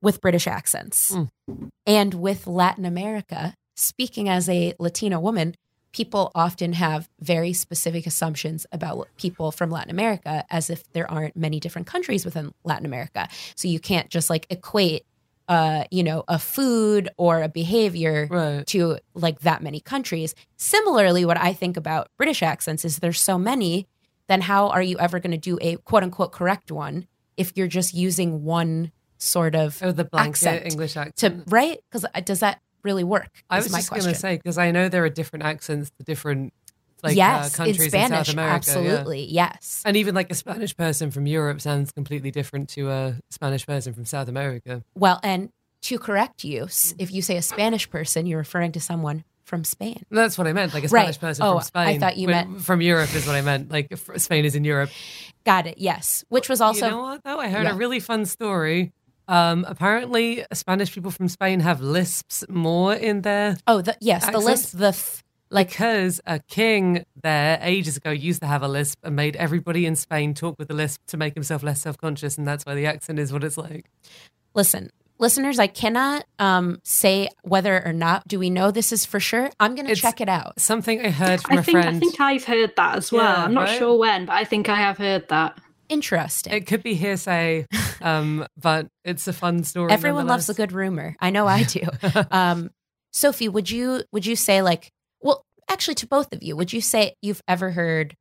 with British accents Mm. and with Latin America. Speaking as a Latina woman, people often have very specific assumptions about people from Latin America as if there aren't many different countries within Latin America. So you can't just like equate uh, you know, a food or a behavior Right. to like that many countries. Similarly, what I think about British accents is there's so many, then how are you ever going to do a quote unquote correct one if you're just using one sort of Oh, the blanket accent English to accent. right? Because does that really work? I was just going to say because I know there are different accents to different like yes, uh, countries in Spanish, South America. yeah. absolutely, yes. And even like a Spanish person from Europe sounds completely different to a Spanish person from South America. Well, and to correct you, if you say a Spanish person, you're referring to someone from Spain. That's what I meant, like a Right. Spanish person Oh, from Spain. I thought you When- meant- from Europe is what I meant. Like Spain is in Europe. Got it. Yes, which was also you know what though? I heard Yeah. a really fun story. Um, apparently, Spanish people from Spain have lisps more in their oh, the, yes, the list, the f- like because a king there ages ago used to have a lisp and made everybody in Spain talk with a lisp to make himself less self conscious, and that's why the accent is what it's like. listen listeners i cannot um, say whether or not do we know this is for sure i'm gonna It's- check it out Something I heard from I a think I think I've heard that as well. Yeah, I'm not right? sure when, but I think I have heard that. interesting It could be hearsay, um, but it's a fun story. everyone loves a good rumor i know i do um, sophie would you would you say like well actually to both of you would you say you've ever heard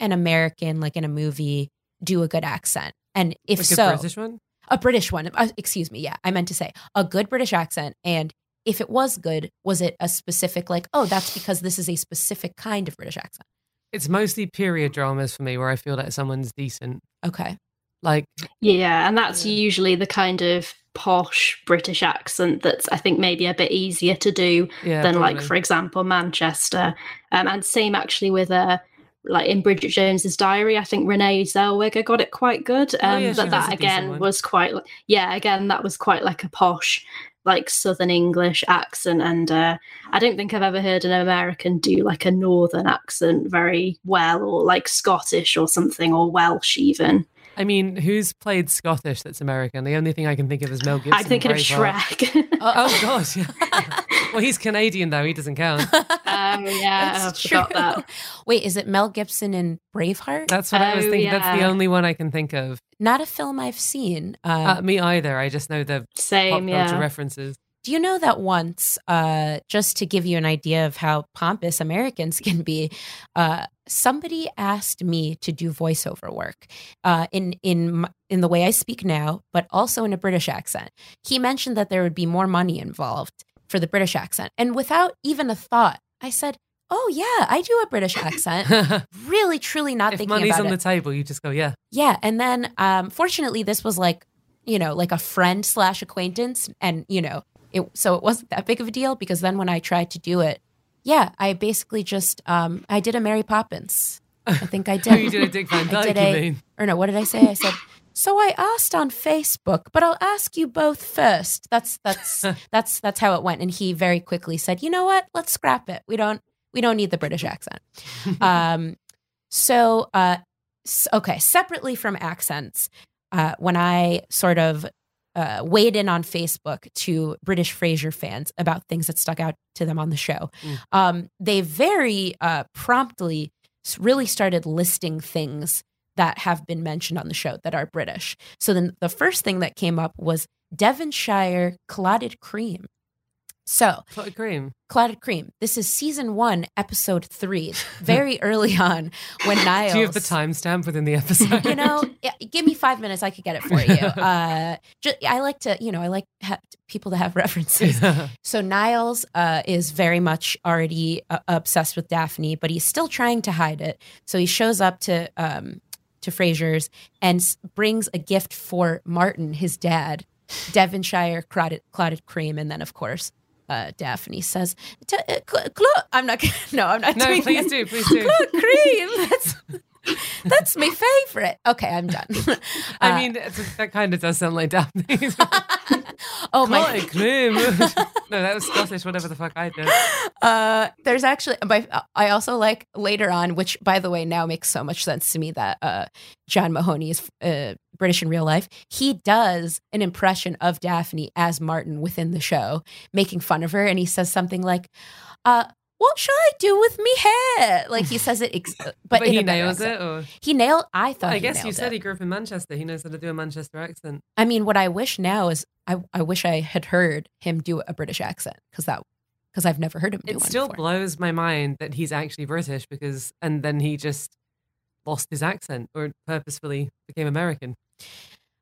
an american like in a movie do a good accent and if Like a so British one. A british one uh, excuse me yeah i meant to say a good british accent and if it was good was it a specific like oh that's because this is a specific kind of british accent It's mostly period dramas for me where I feel like someone's decent. okay Like Yeah, and that's Yeah. usually the kind of posh British accent that's I think maybe a bit easier to do yeah, than like for example Manchester. Um, and same actually with uh like in Bridget Jones's Diary, I think Renee Zellweger got it quite good. Oh, Um, yeah, but that again was quite yeah, again that was quite like a posh like Southern English accent, and uh, I don't think I've ever heard an American do like a Northern accent very well, or like Scottish or something, or Welsh even. I mean, who's played Scottish that's American? The only thing I can think of is Mel Gibson. I'm thinking of. Shrek. Oh gosh, yeah. well, he's Canadian though; he doesn't count. Oh yeah, I That's forgot true. that. Wait, is it Mel Gibson in Braveheart? That's what I was Oh, thinking. That's the only one I can think of. Not a film I've seen. Uh, Uh, me either. I just know the pop Same, culture yeah. references. do you know that once, uh, just to give you an idea of how pompous Americans can be, uh, somebody asked me to do voiceover work uh, in in in the way I speak now, but also in a British accent. He mentioned that there would be more money involved for the British accent, and without even a thought, I said, "Oh yeah, I do a British accent." really, truly not if thinking money's about on it. the table, you just go, yeah. Yeah, and then um, fortunately, this was like you know like a friend slash acquaintance, and you know it. So it wasn't that big of a deal because then when I tried to do it, yeah, I basically just um, I did a Mary Poppins. I think I did. You did a Dick Van I Dyke, did you a- mean? or no, what did I say? I said So I asked on Facebook, but I'll ask you both first. That's that's that's that's how it went. And he very quickly said, "You know what? Let's scrap it. We don't we don't need the British accent." um, so uh, okay, separately from accents, uh, when I sort of uh, weighed in on Facebook to British Frasier fans about things that stuck out to them on the show, Mm. um, they very uh, promptly really started listing things that have been mentioned on the show that are British. So then the first thing that came up was Devonshire clotted cream. So Clotted cream. clotted cream. This is season one, episode three, very early on when Niles. Do you have the timestamp within the episode? You know, give me five minutes, I could get it for you. Uh, ju- I like to, you know, I like ha- people to have references. So Niles uh, is very much already uh, obsessed with Daphne, but he's still trying to hide it. So he shows up to um, to Frasier's and brings a gift for Martin, his dad, Devonshire clotted, clotted cream, and then of course. Uh, Daphne says, "T- uh, cl- cl- "I'm not. No, I'm not no, doing please it. do, please do. Clotted cream. That's that's my favorite. Okay, I'm done. I Uh, mean, that kind of does sound like Daphne. oh my Clotted no, that was Scottish, whatever the fuck I did. Uh, there's actually, but I also like later on, which by the way now makes so much sense to me that uh, John Mahoney is uh, British in real life. He does an impression of Daphne as Martin within the show, making fun of her, and he says something like, uh, "What should I do with me hair?" Like he says it, ex- uh, but, But, he nails accent. it, or He nailed. I thought. I guess you said it. he grew up in Manchester. He knows how to do a Manchester accent. I mean, what I wish now is I, I wish I had heard him do a British accent because that because I've never heard him do It still before. blows my mind that he's actually British because, and then he just lost his accent or purposefully became American.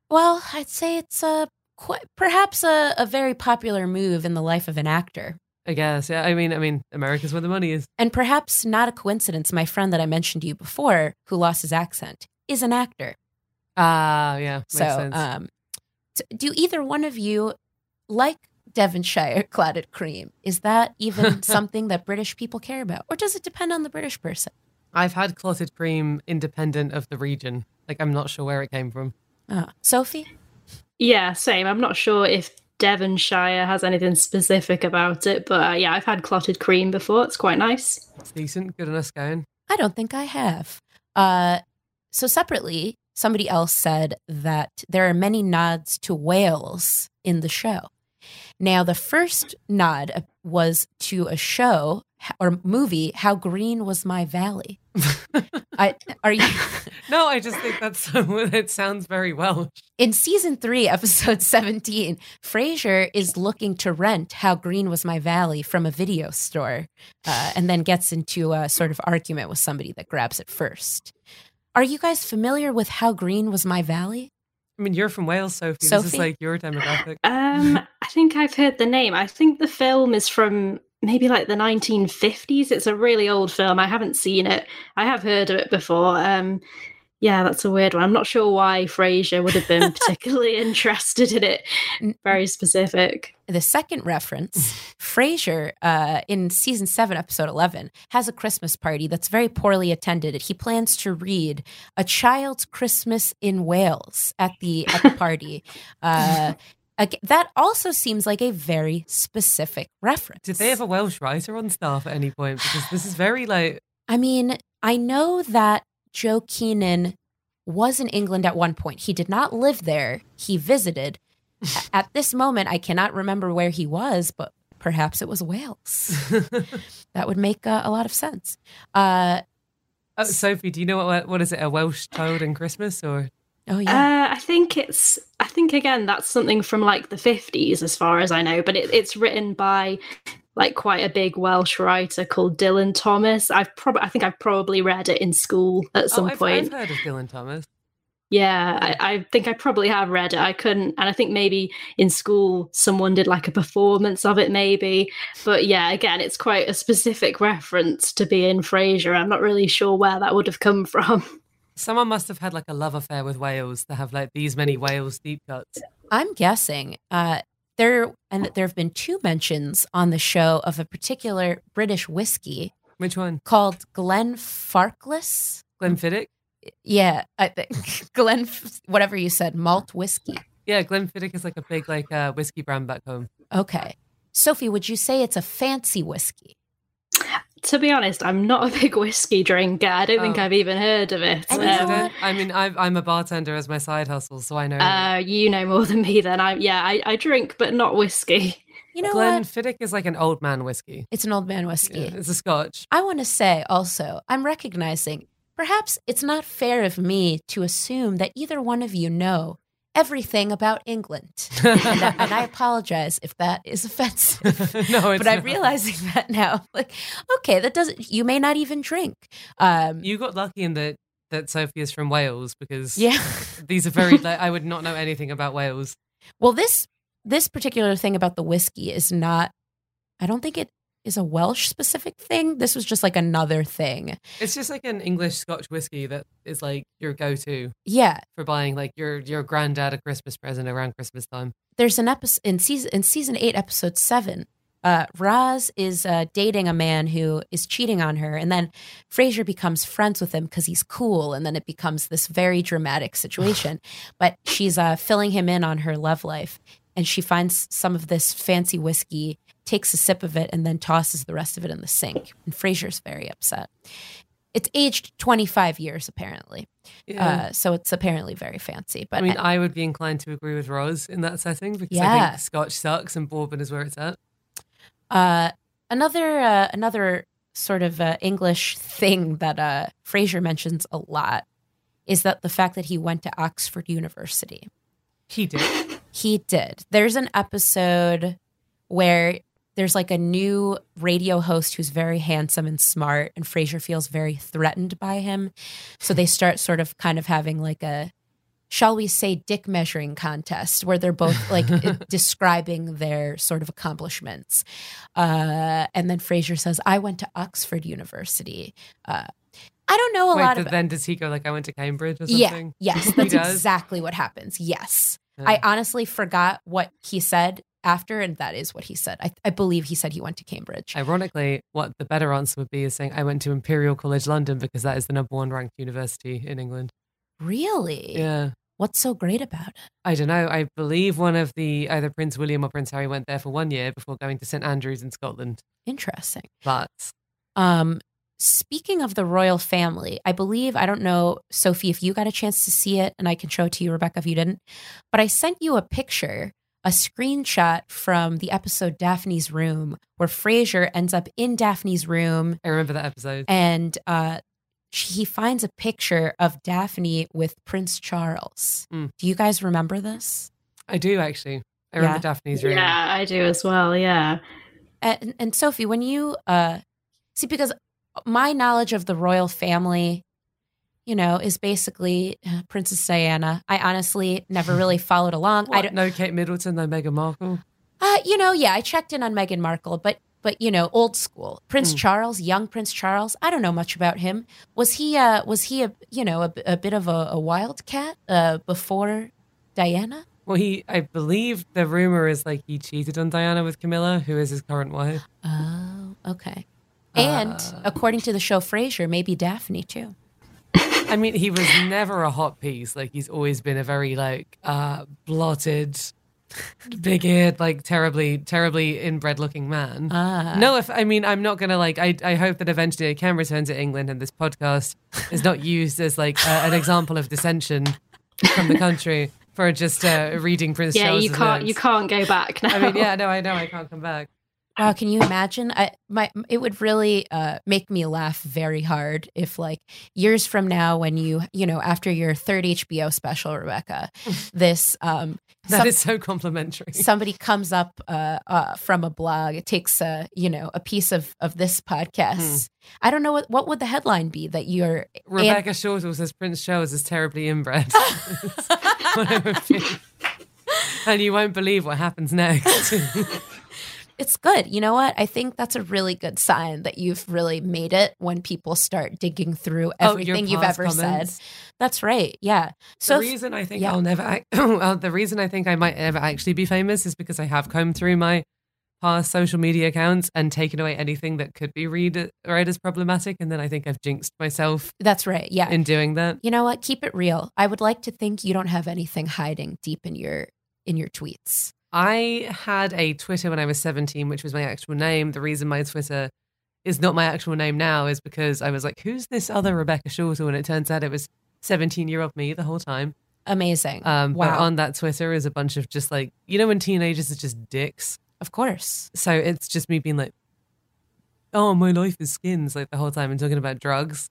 Well, I'd say it's a quite, perhaps a, a very popular move in the life of an actor. I guess. Yeah. I mean, I mean, America's where the money is. And perhaps not a coincidence, my friend that I mentioned to you before, who lost his accent, is an actor. Ah, yeah. Makes so, sense. um, t- do either one of you like Devonshire clotted cream? Is that even something that British people care about? Or does it depend on the British person? I've had clotted cream independent of the region. Like, I'm not sure where it came from. Uh, Sophie? Yeah, same. I'm not sure if Devonshire has anything specific about it, but uh, yeah, I've had clotted cream before. It's quite nice. It's decent. Good enough going. I don't think I have. Uh, so separately, somebody else said that there are many nods to Wales in the show. Now, the first nod uh, was to a show or movie, How Green Was My Valley. I are you No, I just think that's so. It sounds very well in season three, episode seventeen? Frasier is looking to rent How Green Was My Valley from a video store, uh, and then gets into a sort of argument with somebody that grabs it first. Are you guys familiar with How Green Was My Valley? I mean, you're from Wales, Sophie. This is like your demographic. Um, I think I've heard the name. I think the film is from maybe like the 1950s. It's a really old film. I haven't seen it. I have heard of it before. Um, yeah, that's a weird one. I'm not sure why Frasier would have been particularly interested in it. Very specific. The second reference, Frasier, uh, in season seven, episode 11, has a Christmas party that's very poorly attended. He plans to read A Child's Christmas in Wales at the, at the party. Uh, ag- that also seems like a very specific reference. Did they have a Welsh writer on staff at any point? Because this is very like. I mean, I know that Joe Keenan was in England at one point. He did not live there, he visited. At this moment, I cannot remember where he was, but perhaps it was Wales. that would make uh, a lot of sense. Uh, Oh, Sophie, do you know what what is it? A Welsh child in Christmas or? Oh, yeah. Uh, I think it's. I think again that's something from like the fifties, as far as I know. But it, it's written by like quite a big Welsh writer called Dylan Thomas. I've probably. I think I've probably read it in school at some oh, I've, point. I've heard of Dylan Thomas. Yeah, I, I think I probably have read it. I couldn't, and I think maybe in school someone did like a performance of it, maybe. But yeah, again, it's quite a specific reference to be in Frasier. I'm not really sure where that would have come from. Someone must have had like a love affair with Wales to have like these many Wales deep cuts. I'm guessing uh, there and that there have been two mentions on the show of a particular British whiskey Which one? called Glen Glenfarclas. Glenfiddich? Yeah, I think Glen, whatever you said, malt whiskey. Yeah, Glenfiddich is like a big like uh, whiskey brand back home. Okay. Sophie, would you say it's a fancy whiskey? To be honest, I'm not a big whiskey drinker. I don't think Oh. I've even heard of it. I Um. I mean, I've, I'm a bartender as my side hustle, so I know. uh, you know more than me. Then I yeah, I, I drink, but not whiskey. You know what? Glenfiddich is like an old man whiskey. It's an old man whiskey. Yeah, it's a Scotch. I want to say also, I'm recognizing perhaps it's not fair of me to assume that either one of you know everything about England. and, I, and I apologize if that is offensive. no, it's but I'm realizing that now. Like, okay, that doesn't, you may not even drink. Um, You got lucky in that that Sophie is from Wales because yeah. these are very. Like, I would not know anything about Wales. Well, this this particular thing about the whiskey is not. I don't think it is a Welsh specific thing. This was just like another thing. It's just like an English Scotch whiskey that is like your go-to Yeah, for buying like your your granddad a Christmas present around Christmas time. there's an episode in season in season eight, episode seven. Uh, Roz is uh, dating a man who is cheating on her, and then Frasier becomes friends with him because he's cool, and then it becomes this very dramatic situation. but she's uh, filling him in on her love life, and she finds some of this fancy whiskey, takes a sip of it, and then tosses the rest of it in the sink. And Frasier's very upset. It's aged 25 years apparently, Yeah. uh, so it's apparently very fancy. But I mean, I would be inclined to agree with Roz in that setting because I think Scotch sucks and bourbon is where it's at. Uh, another uh, another sort of uh, English thing that uh, Frasier mentions a lot is that the fact that he went to Oxford University. He did. He did. There's an episode where there's like a new radio host who's very handsome and smart, and Frasier feels very threatened by him. So they start sort of kind of having like a, shall we say, dick measuring contest where they're both like describing their sort of accomplishments. Uh, and then Frasier says, I went to Oxford University. Uh, I don't know a Wait, lot th- about then does he go like I went to Cambridge or yeah, something? yes, that's exactly what happens. Yes. Yeah. I honestly forgot what he said after, and that is what he said. I, I believe he said he went to Cambridge. Ironically, what the better answer would be is saying I went to Imperial College London because that is the number one ranked university in England. really? Yeah. What's so great about it? I don't know. I believe one of the either Prince William or Prince Harry went there for one year before going to St Andrews in Scotland. Interesting. But Um, speaking of the royal family, I believe, I don't know, Sophie, if you got a chance to see it, and I can show it to you, Rebecca, if you didn't, but I sent you a picture, a screenshot from the episode Daphne's Room, where Frasier ends up in Daphne's room I remember that episode. and uh, she- he finds a picture of Daphne with Prince Charles. Mm. Do you guys remember this? I do actually. I remember Yeah. Daphne's room. Yeah, I do as well. Yeah. And, and Sophie, when you uh, see, because my knowledge of the royal family, you know, is basically Princess Diana. I honestly never really followed along. I don't, no Kate Middleton, no Meghan Markle. uh, you know, yeah, I checked in on Meghan Markle, but but you know, old school. Prince Mm. Charles, young Prince Charles. I don't know much about him. Was he uh was he a you know a, a bit of a, a wildcat uh before Diana? Well, he, I believe the rumor is like he cheated on Diana with Camilla, who is his current wife. Oh, okay. And Uh. according to the show Frasier, maybe Daphne too. I mean, he was never a hot piece. Like he's always been a very like uh blotted, big eared, like terribly, terribly inbred looking man. Ah. No, if I mean, I'm not gonna like. I I hope that eventually I can return to England, and this podcast is not used as like uh, an example of dissension from the country for just uh, reading Prince Yeah, Charles. you can't you can't go back now. I mean, yeah, no, I know I can't come back. Wow, can you imagine? I my it would really uh, make me laugh very hard if like years from now, when you you know after your third HBO special, Rebecca, this um That some- is so complimentary. somebody comes up uh, uh, from a blog, it takes a you know a piece of of this podcast. I don't know what what would the headline be that you're Rebecca Shortall says Prince Charles is terribly inbred. What it would and you won't believe what happens next. It's good. You know what? I think that's a really good sign that you've really made it when people start digging through Oh, everything you've ever comments? said. That's right. Yeah. So the reason I think yeah. I'll never, ac- well, the reason I think I might ever actually be famous is because I have combed through my past social media accounts and taken away anything that could be read read as problematic, and then I think I've jinxed myself That's right. Yeah. in doing that. you know what? Keep it real. I would like to think you don't have anything hiding deep in your in your tweets. I had a Twitter when I was 17, which was my actual name. The reason my Twitter is not my actual name now is because I was like, who's this other Rebecca Shortall? And it turns out it was 17 year old me the whole time. Amazing. Um, But wow. on that Twitter is a bunch of just like, you know, when teenagers are just dicks. of course. So it's just me being like, oh, my life is skins like the whole time and talking about drugs.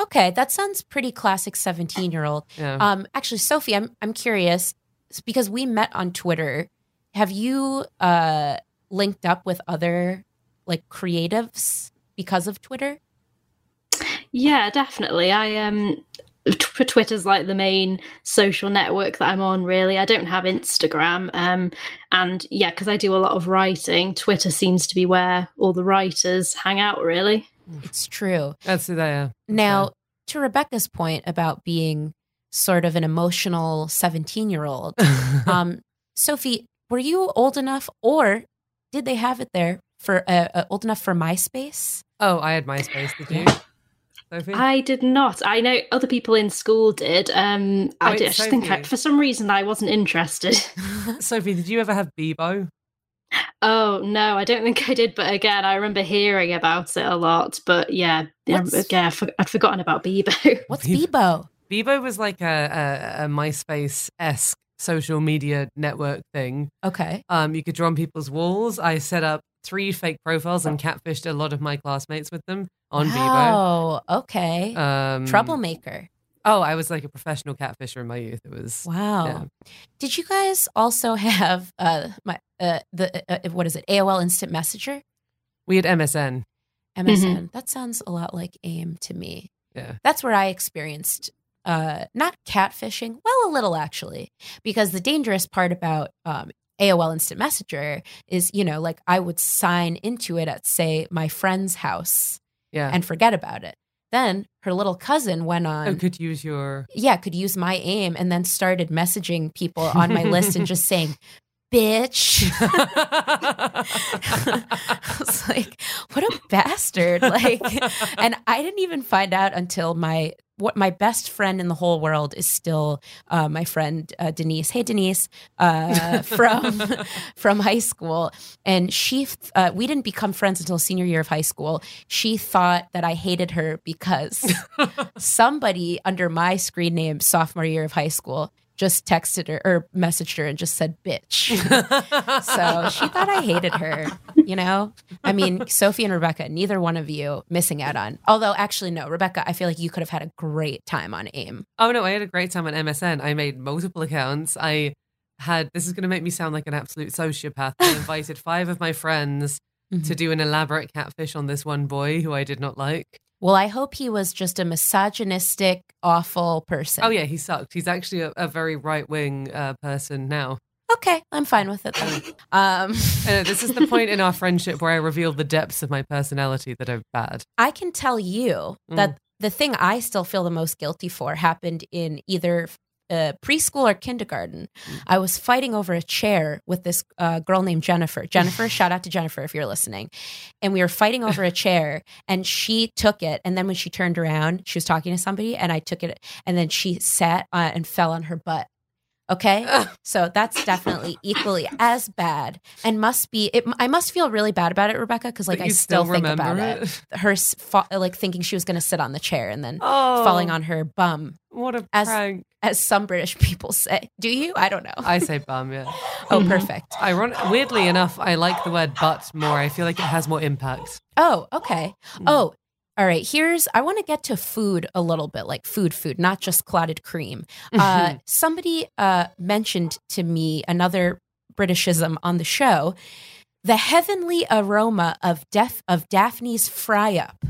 Okay, that sounds pretty classic 17-year-old. Yeah. Um actually Sophie, I'm I'm curious because we met on Twitter. Have you uh linked up with other like creatives because of Twitter? Yeah, definitely. I um tw- Twitter's like the main social network that I'm on really. I don't have Instagram. Um and yeah, cuz I do a lot of writing, Twitter seems to be where all the writers hang out really. It's true. That's there. Now, to Rebecca's point about being sort of an emotional 17-year-old, um, Sophie, were you old enough, or did they have it there for uh, uh, old enough for MySpace? oh, I had MySpace. Did you? Sophie? I did not. I know other people in school did. Um I, did, I just think I, for some reason I wasn't interested. Sophie, did you ever have Bebo? Oh no, I don't think I did. But again, I remember hearing about it a lot. But yeah, yeah, What's- yeah I for- I'd forgotten about Bebo. What's Bebo. Bebo? Bebo was like a, a, a MySpace esque social media network thing. Okay. Um, you could draw on people's walls. I set up three fake profiles and catfished a lot of my classmates with them on Bebo. Oh, okay. Um, Troublemaker. Oh, I was like a professional catfisher in my youth. It was Wow. yeah. Did you guys also have uh my uh the uh, what is it AOL Instant Messenger we had MSN. MSN? That sounds a lot like AIM to me. Yeah. That's where I experienced uh not catfishing, well a little actually, because the dangerous part about um AOL Instant Messenger is, you know, like I would sign into it at say my friend's house Yeah. and forget about it. Then her little cousin went on could use your yeah, could use my AIM and then started messaging people on my list and just saying, bitch. I was like, what a bastard. Like, and I didn't even find out until my what my best friend in the whole world is still uh, my friend uh, Denise. Hey Denise, uh, from from high school, and she uh, we didn't become friends until senior year of high school. She thought that I hated her because somebody under my screen name sophomore year of high school just texted her or messaged her and just said bitch. so she thought I hated her, you know? I mean, Sophie and Rebecca, neither one of you missing out on. Although actually no, Rebecca, I feel like you could have had a great time on AIM. Oh no, I had a great time on MSN. I made multiple accounts. I had this is going to make me sound like an absolute sociopath. I invited five of my friends to mm-hmm. do an elaborate catfish on this one boy who I did not like. Well, I hope he was just a misogynistic, awful person. Oh yeah, he sucked. He's actually a, a very right wing uh, person now. Okay, I'm fine with it then. Um, this is the point in our friendship where I reveal the depths of my personality that are bad. I can tell you Mm. that the thing I still feel the most guilty for happened in either uh, preschool or kindergarten. Mm. I was fighting over a chair with this uh, girl named Jennifer. Jennifer, shout out to Jennifer if you're listening. And we were fighting over a chair, and she took it. And then when she turned around, she was talking to somebody, and I took it, and then she sat uh, and fell on her butt. Okay, so that's definitely equally as bad, and must be. It, I must feel really bad about it, Rebecca, because like I still, still think remember about it. it? Her fa- like thinking she was going to sit on the chair and then Oh, falling on her bum, What a As- prank! As some British people say. Do you? I don't know. I say bum. Yeah. oh, perfect. Iron- weirdly enough, I like the word "but" more. I feel like it has more impact. Oh, okay. Oh, all right. Here's, I want to get to food a little bit, like food, food, not just clotted cream. Uh, somebody uh, mentioned to me another Britishism on the show the heavenly aroma of, Def- of Daphne's fry up.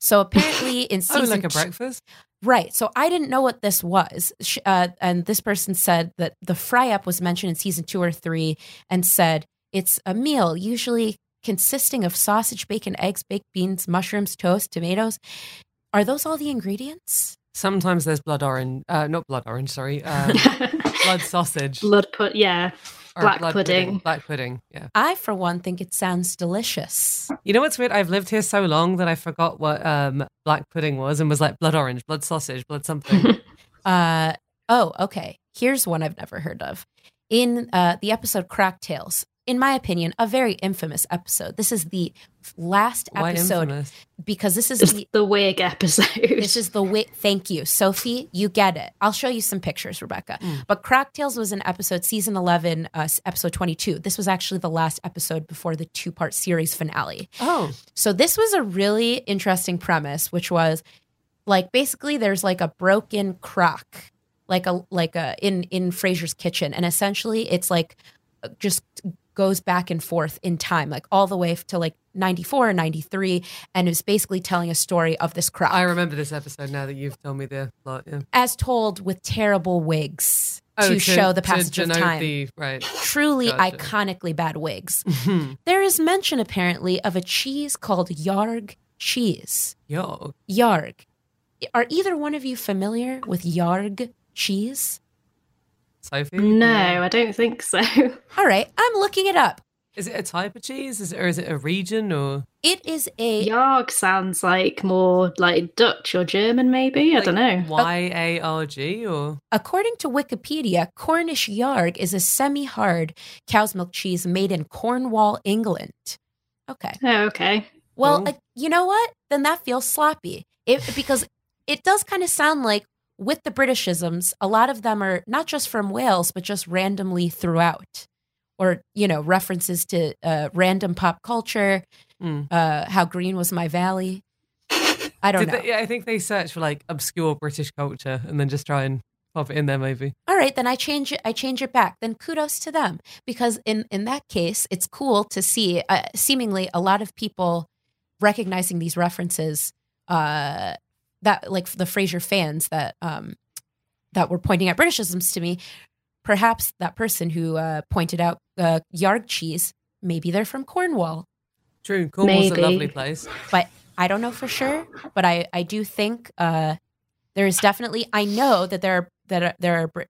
So apparently in Oh, like a breakfast. Right. So I didn't know what this was. Uh, and this person said that the fry up was mentioned in season two or three and said it's a meal usually consisting of sausage, bacon, eggs, baked beans, mushrooms, toast, tomatoes. Are those all the ingredients? Sometimes there's blood orange, uh, not blood orange. Sorry, um, blood sausage. Blood put, yeah. Or Black blood pudding. Black pudding. Yeah. I, for one, think it sounds delicious. You know what's weird? I've lived here so long that I forgot what um, black pudding was and was like blood orange, blood sausage, blood something. Uh, oh, okay. Here's one I've never heard of. In uh, the episode Crock Tales, in my opinion, a very infamous episode. This is the last episode infamous? because this is the the wig episode. This is the wig. Thank you, Sophie. You get it. I'll show you some pictures, Rebecca. But Crock Tales was an episode, season eleven, uh, episode twenty-two. This was actually the last episode before the two-part series finale. Oh, So this was a really interesting premise, which was like basically there's like a broken crock, like a like a in in Frasier's kitchen, and essentially it's like just goes back and forth in time, like all the way to like 94 or 93, and is basically telling a story of this crock I remember this episode now that you've told me the plot. Yeah. as told with terrible wigs Oh, to, show the passage of time. The, right. Truly Gotcha. iconically bad wigs. Mm-hmm. there is mention apparently of a cheese called Yarg cheese. Yo. Yarg. Are either one of you familiar with Yarg cheese? Sophie? no, I don't think so. All right, I'm looking it up. Is it a type of cheese? Is it, or is it a region or It is a Yarg sounds like more like Dutch or German, maybe. I don't know. Y A R G or According to Wikipedia, Cornish Yarg is a semi hard cow's milk cheese made in Cornwall, England. Okay. Oh, okay. Well, Cool. uh, you know what? Then that feels sloppy. It, because it does kind of sound like with the Britishisms, a lot of them are not just from Wales, but just randomly throughout. Or, you know, references to uh, random pop culture, Mm. uh, how green was my valley. I don't Did know. they- yeah, I think they search for like obscure British culture and then just try and pop it in there maybe. All right, then I change it. I change it back. Then kudos to them because in in that case, it's cool to see uh, seemingly a lot of people recognizing these references. Uh, that like the Frasier fans that um that were pointing out Britishisms to me. Perhaps that person who uh, pointed out uh, Yarg cheese, maybe they're from Cornwall, True. Cornwall's Maybe. a lovely place. but I don't know for sure. But I I do think uh, there is definitely I know that there are that are, there are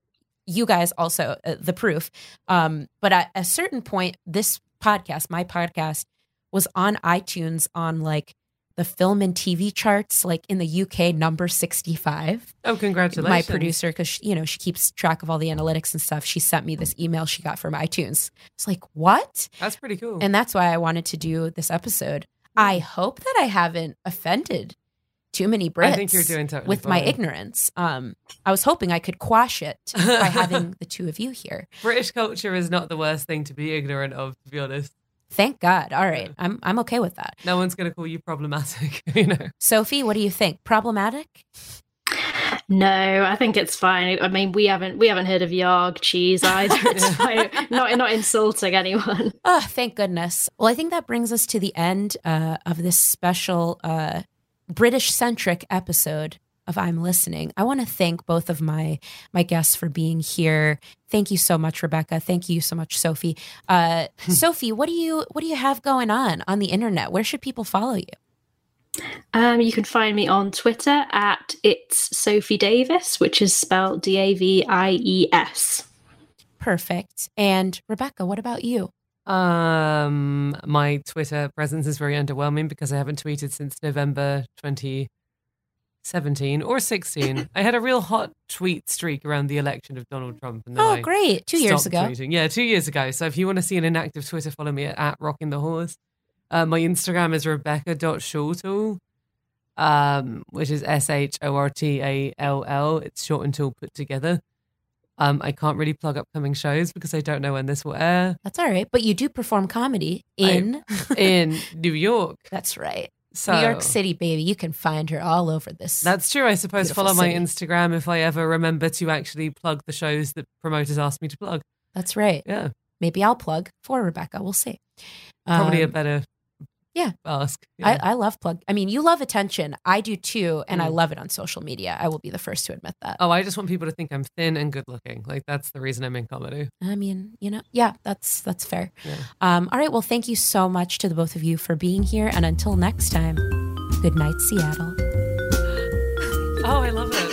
you guys also uh, the proof. Um, but at a certain point, this podcast, my podcast, was on iTunes on like the film and TV charts, like in the UK, number sixty five. Oh, congratulations. My producer, because you know she keeps track of all the analytics and stuff, she sent me this email she got from iTunes. It's like what? That's pretty cool. And that's why I wanted to do this episode. I hope that I haven't offended too many Brits I think you're doing totally with my ignorance. Um, I was hoping I could quash it by having the two of you here. British culture is not the worst thing to be ignorant of, to be honest. Thank God. All right, Yeah. I'm I'm okay with that. No one's going to call you problematic, you know. Sophie, what do you think? Problematic? No, I think it's fine. I mean, we haven't we haven't heard of Yarg cheese either. It's fine. Not not insulting anyone. Oh, thank goodness. Well, I think that brings us to the end uh, of this special uh, British centric episode of I'm Listening. I want to thank both of my my guests for being here. Thank you so much, Rebecca. Thank you so much, Sophie. Uh, Sophie, what do you what do you have going on on the internet? Where should people follow you? Um, you can find me on Twitter at it's Sophie Davies, which is spelled D A V I E S. Perfect. And Rebecca, what about you? Um, my Twitter presence is very underwhelming because I haven't tweeted since November 2017 or 16. I had a real hot tweet streak around the election of Donald Trump. And Oh, I great! Two years ago. tweeting. Yeah, two years ago. So if you want to see an inactive Twitter, follow me at, at Rocking the Horse. Uh, my Instagram is rebecca.shortall, um, which is S H O R T A L L. It's short and tall put together. Um, I can't really plug upcoming shows because I don't know when this will air That's all right. But you do perform comedy I- in. in New York. That's right. So New York City, baby. You can find her all over this. That's true. I suppose follow my. Instagram if I ever remember to actually plug the shows that promoters ask me to plug. That's right. Yeah, Maybe I'll plug for Rebecca. We'll see. probably a Um, better yeah. ask. Yeah. I, I love plug. I mean, you love attention. I do too, and I Mm. love it on social media. I will be the first to admit that. oh, I just want people to think I'm thin and good looking. Like that's the reason I'm in comedy. I mean, you know, yeah, that's that's fair. Yeah. Um, all right. Well, thank you so much to the both of you for being here, and until next time, good night, Seattle. Oh, I love it.